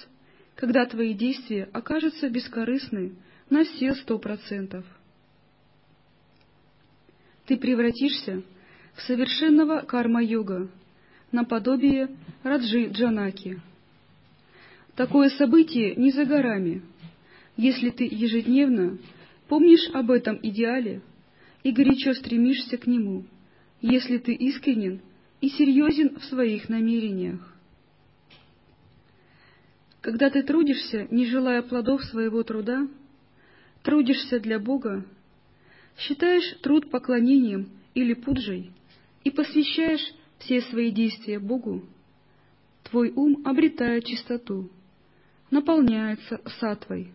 когда твои действия окажутся бескорыстны на все сто процентов. Ты превратишься в совершенного карма-йога, наподобие Раджи Джанаки. Такое событие не за горами, если ты ежедневно помнишь об этом идеале и горячо стремишься к нему, если ты искренен и серьезен в своих намерениях. Когда ты трудишься, не желая плодов своего труда, трудишься для Бога, считаешь труд поклонением или пуджей и посвящаешь все свои действия Богу, твой ум обретает чистоту, наполняется сатвой.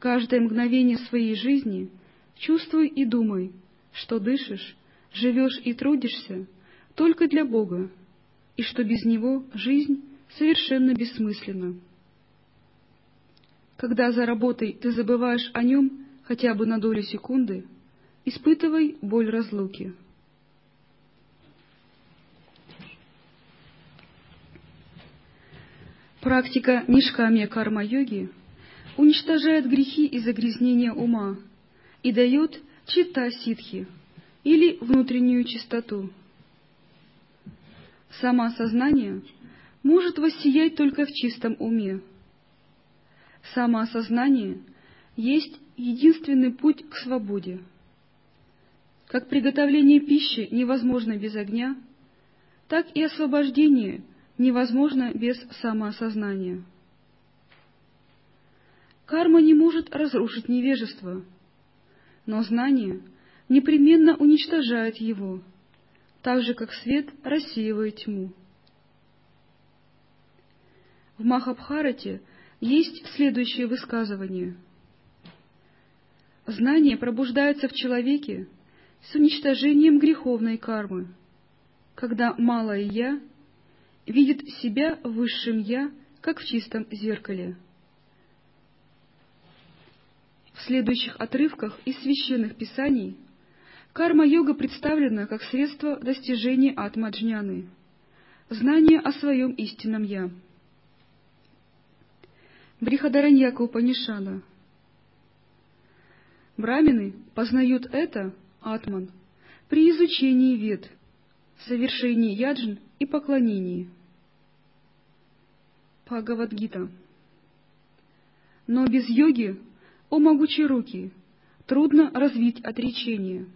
Каждое мгновение своей жизни чувствуй и думай, что дышишь, живешь и трудишься только для Бога, и что без Него жизнь совершенно бессмысленно. Когда за работой ты забываешь о нем хотя бы на долю секунды, испытывай боль разлуки. Практика нишками карма-йоги уничтожает грехи и загрязнения ума и дает чита ситхи или внутреннюю чистоту. Самоосознание может воссиять только в чистом уме. Самоосознание есть единственный путь к свободе. Как приготовление пищи невозможно без огня, так и освобождение невозможно без самоосознания. Карма не может разрушить невежество, но знание непременно уничтожает его, так же, как свет рассеивает тьму. В Махабхарате есть следующее высказывание. Знание пробуждается в человеке с уничтожением греховной кармы, когда малое «я» видит себя высшим «я», как в чистом зеркале. В следующих отрывках из священных писаний карма-йога представлена как средство достижения атмаджняны, знания о своем истинном «я». Брихадараньяка Упанишада. Брамины познают это, атман, при изучении вед, совершении яджн и поклонении. Бхагавадгита. Но без йоги, о могучие руки, трудно развить отречение.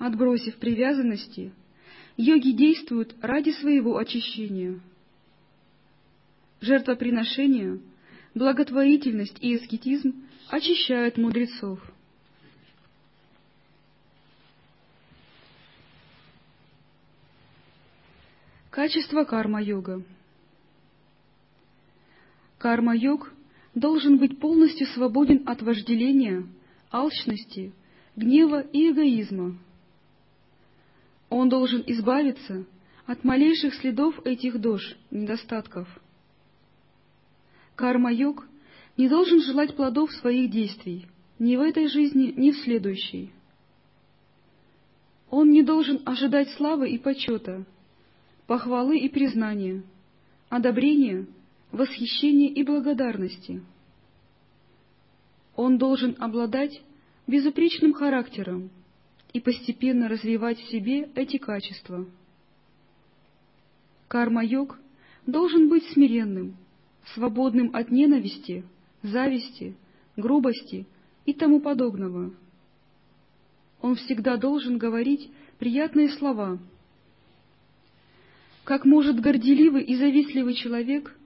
Отбросив привязанности, йоги действуют ради своего очищения – жертвоприношение, благотворительность и аскетизм очищают мудрецов. Качество карма-йога Карма-йог должен быть полностью свободен от вожделения, алчности, гнева и эгоизма. Он должен избавиться от малейших следов этих дож, недостатков – Карма-йог не должен желать плодов своих действий ни в этой жизни, ни в следующей. Он не должен ожидать славы и почета, похвалы и признания, одобрения, восхищения и благодарности. Он должен обладать безупречным характером и постепенно развивать в себе эти качества. Карма-йог должен быть смиренным, свободным от ненависти, зависти, грубости и тому подобного. Он всегда должен говорить приятные слова. Как может горделивый и завистливый человек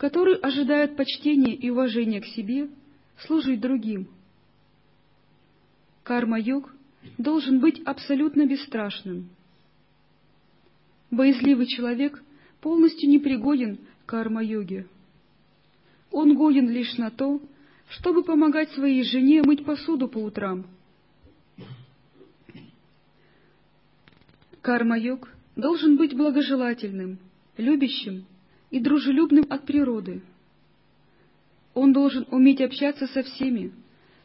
который ожидает почтения и уважения к себе, служить другим. Карма-йог должен быть абсолютно бесстрашным. Боязливый человек полностью непригоден к карма-йоге. Он годен лишь на то, чтобы помогать своей жене мыть посуду по утрам. Карма-йог должен быть благожелательным, любящим и дружелюбным от природы. Он должен уметь общаться со всеми,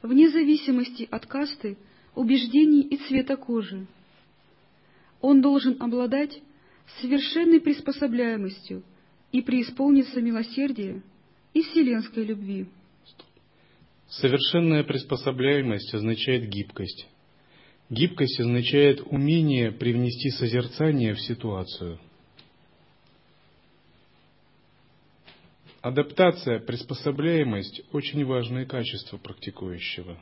вне зависимости от касты, убеждений и цвета кожи. Он должен обладать совершенной приспособляемостью и преисполниться милосердия и вселенской любви. Совершенная приспособляемость означает гибкость. Гибкость означает умение привнести созерцание в ситуацию. Адаптация, приспособляемость – очень важное качество практикующего.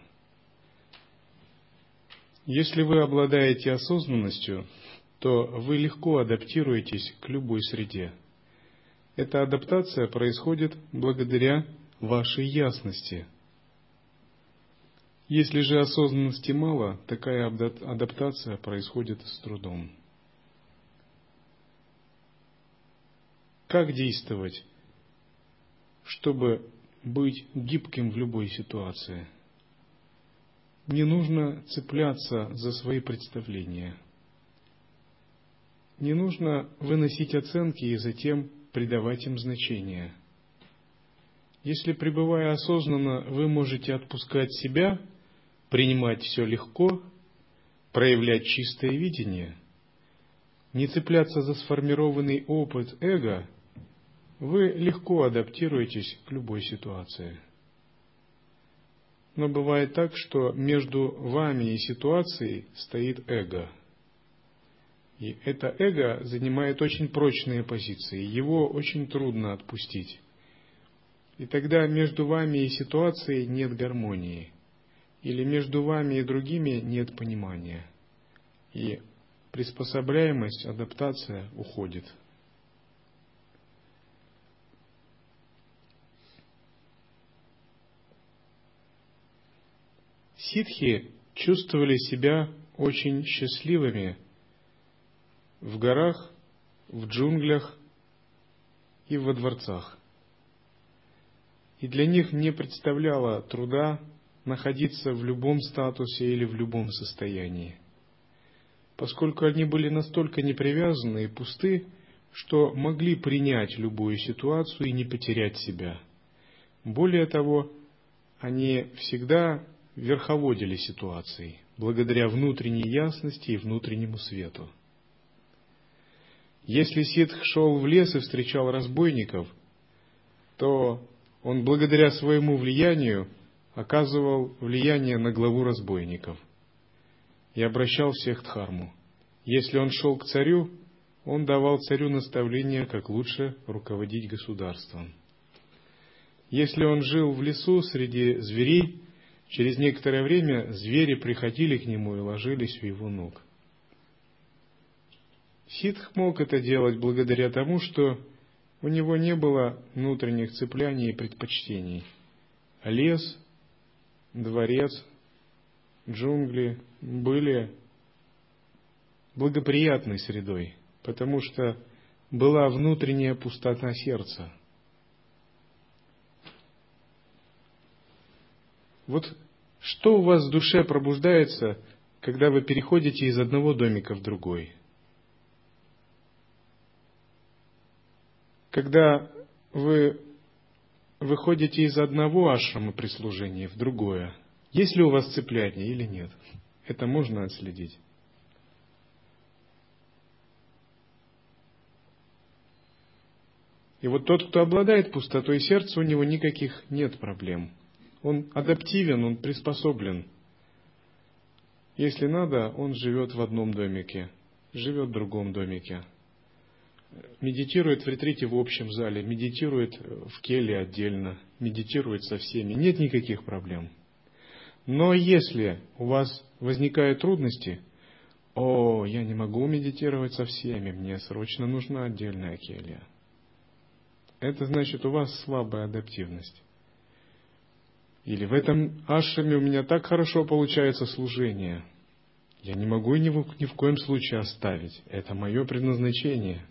Если вы обладаете осознанностью, то вы легко адаптируетесь к любой среде. Эта адаптация происходит благодаря вашей ясности. Если же осознанности мало, такая адаптация происходит с трудом. Как действовать? чтобы быть гибким в любой ситуации. Не нужно цепляться за свои представления. Не нужно выносить оценки и затем придавать им значение. Если, пребывая осознанно, вы можете отпускать себя, принимать все легко, проявлять чистое видение, не цепляться за сформированный опыт эго – вы легко адаптируетесь к любой ситуации. Но бывает так, что между вами и ситуацией стоит эго. И это эго занимает очень прочные позиции, его очень трудно отпустить. И тогда между вами и ситуацией нет гармонии, или между вами и другими нет понимания. И приспособляемость, адаптация уходит. Ситхи чувствовали себя очень счастливыми в горах, в джунглях и во дворцах. И для них не представляло труда находиться в любом статусе или в любом состоянии, поскольку они были настолько непривязаны и пусты, что могли принять любую ситуацию и не потерять себя. Более того, они всегда верховодили ситуацией, благодаря внутренней ясности и внутреннему свету. Если ситх шел в лес и встречал разбойников, то он благодаря своему влиянию оказывал влияние на главу разбойников и обращал всех к дхарму. Если он шел к царю, он давал царю наставления, как лучше руководить государством. Если он жил в лесу среди зверей, Через некоторое время звери приходили к нему и ложились у его ног. Ситх мог это делать благодаря тому, что у него не было внутренних цепляний и предпочтений. Лес, дворец, джунгли были благоприятной средой, потому что была внутренняя пустота сердца – Вот что у вас в душе пробуждается, когда вы переходите из одного домика в другой? Когда вы выходите из одного ашрама прислужения в другое, есть ли у вас цепляние или нет? Это можно отследить. И вот тот, кто обладает пустотой сердца, у него никаких нет проблем – он адаптивен, он приспособлен. Если надо, он живет в одном домике, живет в другом домике. Медитирует в ретрите в общем зале, медитирует в келе отдельно, медитирует со всеми. Нет никаких проблем. Но если у вас возникают трудности, о, я не могу медитировать со всеми, мне срочно нужна отдельная келья. это значит у вас слабая адаптивность. Или в этом ашраме у меня так хорошо получается служение. Я не могу в, ни в коем случае оставить. Это мое предназначение.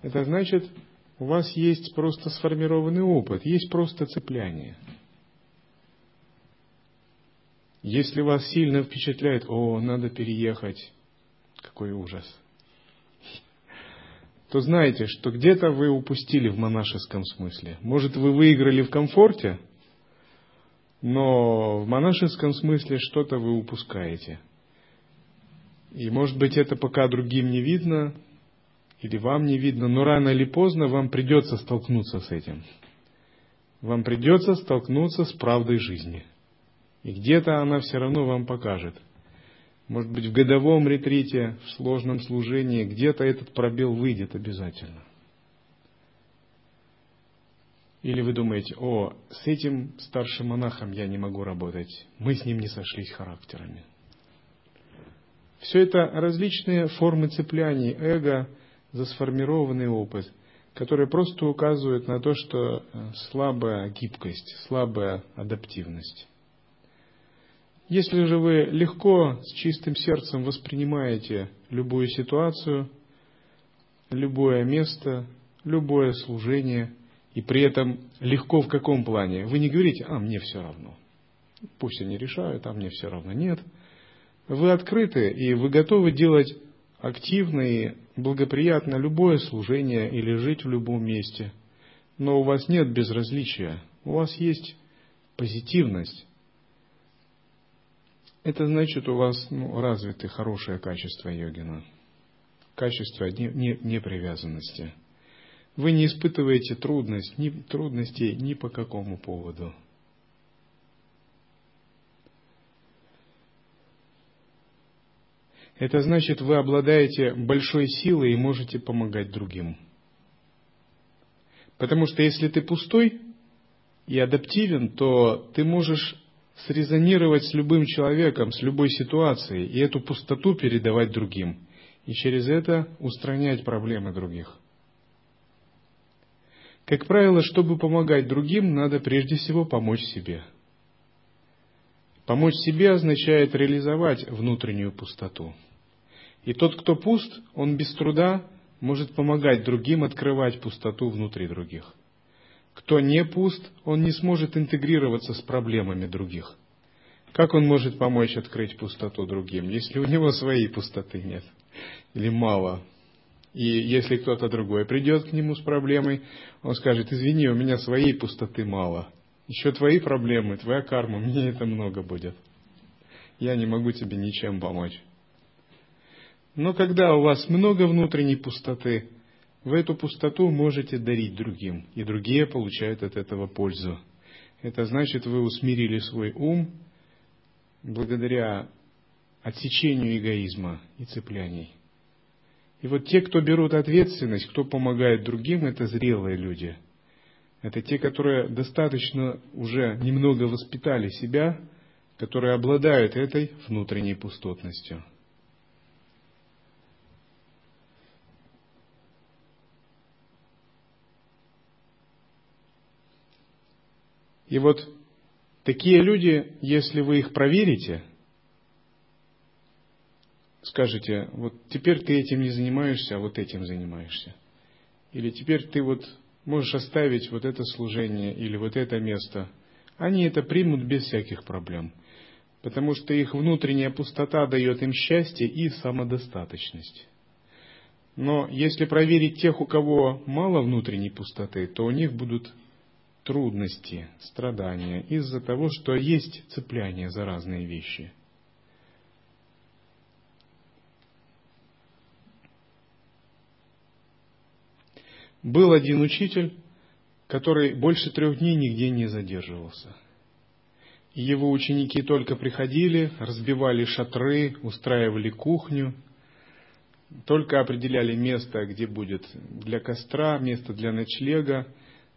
Это значит, у вас есть просто сформированный опыт, есть просто цепляние. Если вас сильно впечатляет, о, надо переехать, какой ужас, то знаете, что где-то вы упустили в монашеском смысле. Может, вы выиграли в комфорте, но в монашеском смысле что-то вы упускаете. И может быть это пока другим не видно, или вам не видно, но рано или поздно вам придется столкнуться с этим. Вам придется столкнуться с правдой жизни. И где-то она все равно вам покажет. Может быть, в годовом ретрите, в сложном служении, где-то этот пробел выйдет обязательно. Или вы думаете, о, с этим старшим монахом я не могу работать, мы с ним не сошлись характерами. Все это различные формы цепляний эго за сформированный опыт, которые просто указывают на то, что э, слабая гибкость, слабая адаптивность. Если же вы легко, с чистым сердцем воспринимаете любую ситуацию, любое место, любое служение – и при этом легко в каком плане? Вы не говорите, а мне все равно. Пусть они решают, а мне все равно. Нет. Вы открыты, и вы готовы делать активно и благоприятно любое служение или жить в любом месте. Но у вас нет безразличия, у вас есть позитивность. Это значит, у вас ну, развиты хорошее качество йогина, качество непривязанности. Не, не вы не испытываете трудность, ни, трудностей ни по какому поводу. Это значит, вы обладаете большой силой и можете помогать другим. Потому что если ты пустой и адаптивен, то ты можешь срезонировать с любым человеком, с любой ситуацией, и эту пустоту передавать другим, и через это устранять проблемы других. Как правило, чтобы помогать другим, надо прежде всего помочь себе. Помочь себе означает реализовать внутреннюю пустоту. И тот, кто пуст, он без труда может помогать другим открывать пустоту внутри других. Кто не пуст, он не сможет интегрироваться с проблемами других. Как он может помочь открыть пустоту другим, если у него своей пустоты нет или мало? И если кто-то другой придет к нему с проблемой, он скажет, извини, у меня своей пустоты мало. Еще твои проблемы, твоя карма, [LAUGHS] мне это много будет. Я не могу тебе ничем помочь. Но когда у вас много внутренней пустоты, вы эту пустоту можете дарить другим, и другие получают от этого пользу. Это значит, вы усмирили свой ум благодаря отсечению эгоизма и цепляний. И вот те, кто берут ответственность, кто помогает другим, это зрелые люди. Это те, которые достаточно уже немного воспитали себя, которые обладают этой внутренней пустотностью. И вот такие люди, если вы их проверите – скажете, вот теперь ты этим не занимаешься, а вот этим занимаешься. Или теперь ты вот можешь оставить вот это служение или вот это место. Они это примут без всяких проблем. Потому что их внутренняя пустота дает им счастье и самодостаточность. Но если проверить тех, у кого мало внутренней пустоты, то у них будут трудности, страдания из-за того, что есть цепляние за разные вещи – Был один учитель, который больше трех дней нигде не задерживался. Его ученики только приходили, разбивали шатры, устраивали кухню, только определяли место, где будет для костра, место для ночлега.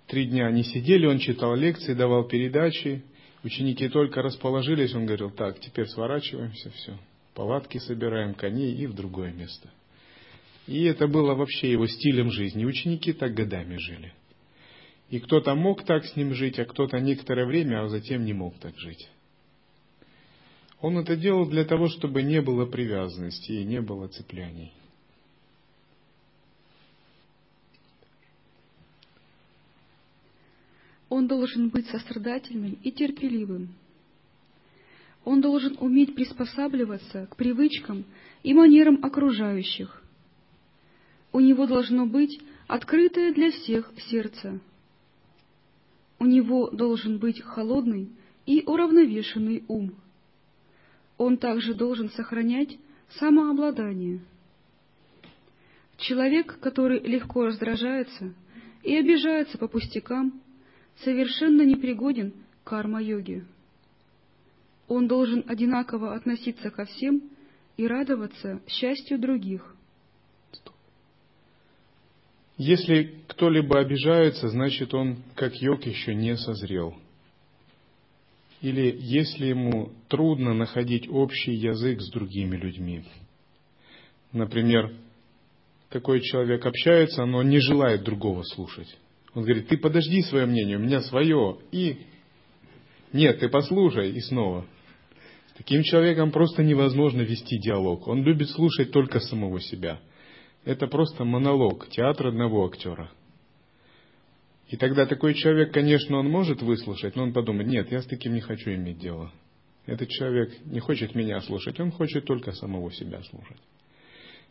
Три дня они сидели, он читал лекции, давал передачи. Ученики только расположились, он говорил, так, теперь сворачиваемся, все, палатки собираем, коней и в другое место. И это было вообще его стилем жизни. Ученики так годами жили. И кто-то мог так с ним жить, а кто-то некоторое время, а затем не мог так жить. Он это делал для того, чтобы не было привязанности и не было цепляний. Он должен быть сострадательным и терпеливым. Он должен уметь приспосабливаться к привычкам и манерам окружающих. У него должно быть открытое для всех сердце. У него должен быть холодный и уравновешенный ум. Он также должен сохранять самообладание. Человек, который легко раздражается и обижается по пустякам, совершенно непригоден к карма-йоге. Он должен одинаково относиться ко всем и радоваться счастью других. Если кто-либо обижается, значит он, как йог, еще не созрел. Или если ему трудно находить общий язык с другими людьми. Например, такой человек общается, но не желает другого слушать. Он говорит, ты подожди свое мнение, у меня свое. И нет, ты послушай, и снова. Таким человеком просто невозможно вести диалог. Он любит слушать только самого себя. Это просто монолог, театр одного актера. И тогда такой человек, конечно, он может выслушать, но он подумает, нет, я с таким не хочу иметь дело. Этот человек не хочет меня слушать, он хочет только самого себя слушать.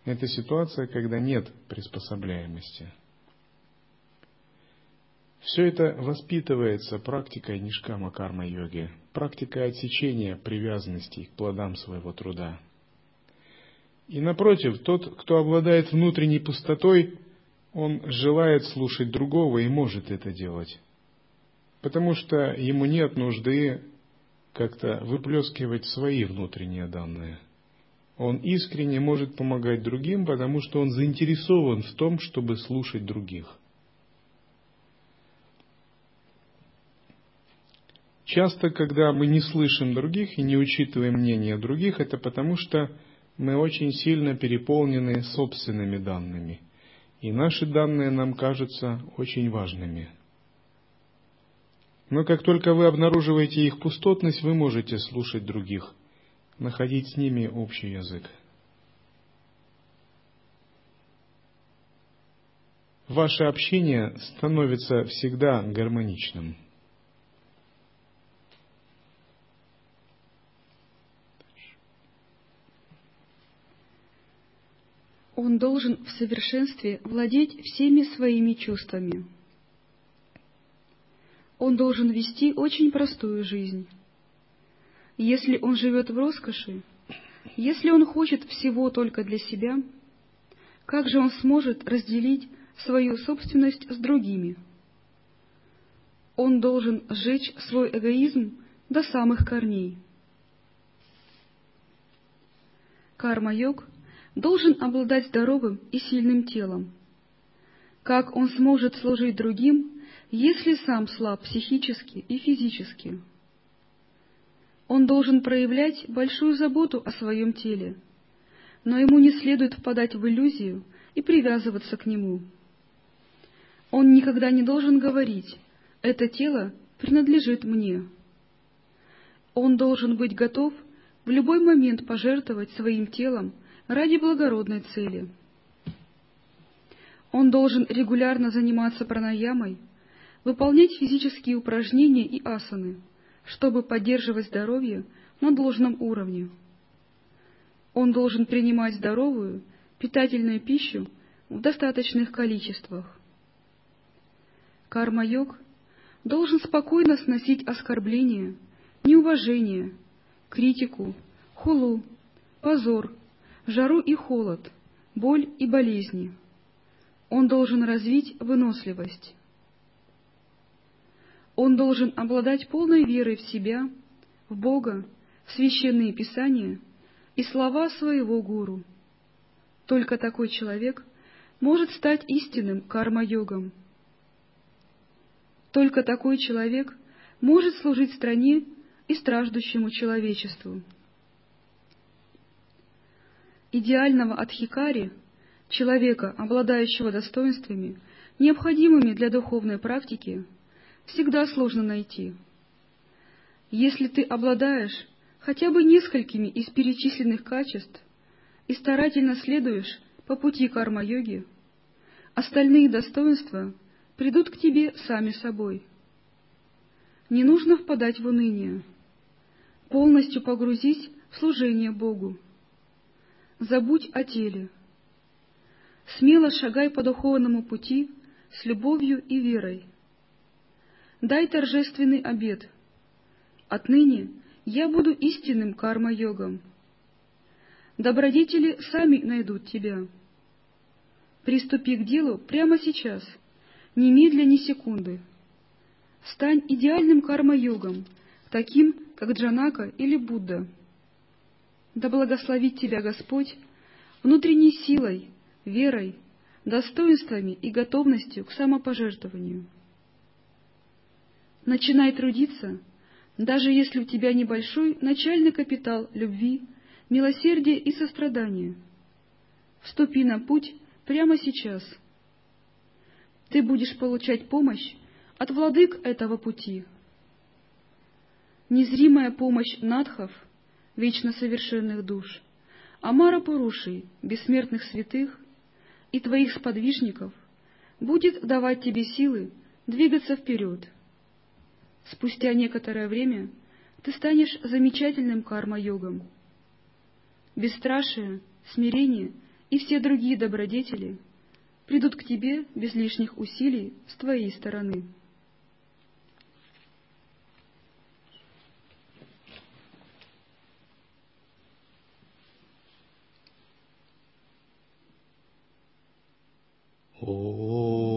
Это ситуация, когда нет приспособляемости. Все это воспитывается практикой нишкама карма-йоги, практикой отсечения привязанностей к плодам своего труда. И напротив, тот, кто обладает внутренней пустотой, он желает слушать другого и может это делать, потому что ему нет нужды как-то выплескивать свои внутренние данные. Он искренне может помогать другим, потому что он заинтересован в том, чтобы слушать других. Часто, когда мы не слышим других и не учитываем мнение других, это потому что мы очень сильно переполнены собственными данными. И наши данные нам кажутся очень важными. Но как только вы обнаруживаете их пустотность, вы можете слушать других, находить с ними общий язык. Ваше общение становится всегда гармоничным. Он должен в совершенстве владеть всеми своими чувствами. Он должен вести очень простую жизнь. Если он живет в роскоши, если он хочет всего только для себя, как же он сможет разделить свою собственность с другими? Он должен сжечь свой эгоизм до самых корней. Карма-йог должен обладать здоровым и сильным телом. Как он сможет служить другим, если сам слаб психически и физически? Он должен проявлять большую заботу о своем теле, но ему не следует впадать в иллюзию и привязываться к нему. Он никогда не должен говорить «это тело принадлежит мне». Он должен быть готов в любой момент пожертвовать своим телом ради благородной цели. Он должен регулярно заниматься пранаямой, выполнять физические упражнения и асаны, чтобы поддерживать здоровье на должном уровне. Он должен принимать здоровую, питательную пищу в достаточных количествах. Карма-йог должен спокойно сносить оскорбления, неуважение, критику, хулу, позор жару и холод, боль и болезни. Он должен развить выносливость. Он должен обладать полной верой в себя, в Бога, в священные писания и слова своего гуру. Только такой человек может стать истинным карма-йогом. Только такой человек может служить стране и страждущему человечеству идеального Адхикари, Человека, обладающего достоинствами, необходимыми для духовной практики, всегда сложно найти. Если ты обладаешь хотя бы несколькими из перечисленных качеств и старательно следуешь по пути карма-йоги, остальные достоинства придут к тебе сами собой. Не нужно впадать в уныние. Полностью погрузись в служение Богу. Забудь о теле. Смело шагай по духовному пути с любовью и верой. Дай торжественный обет. Отныне я буду истинным карма-йогом. Добродетели сами найдут тебя. Приступи к делу прямо сейчас, немедля ни секунды. Стань идеальным карма-йогом, таким, как Джанака или Будда. Да благословит тебя Господь внутренней силой, верой, достоинствами и готовностью к самопожертвованию. Начинай трудиться, даже если у тебя небольшой начальный капитал любви, милосердия и сострадания. Вступи на путь прямо сейчас. Ты будешь получать помощь от владык этого пути. Незримая помощь надхов, вечно совершенных душ, Амара Пурушей, бессмертных святых и твоих сподвижников будет давать тебе силы двигаться вперед. Спустя некоторое время ты станешь замечательным карма-йогом. Бесстрашие, смирение и все другие добродетели придут к тебе без лишних усилий с твоей стороны. Oh.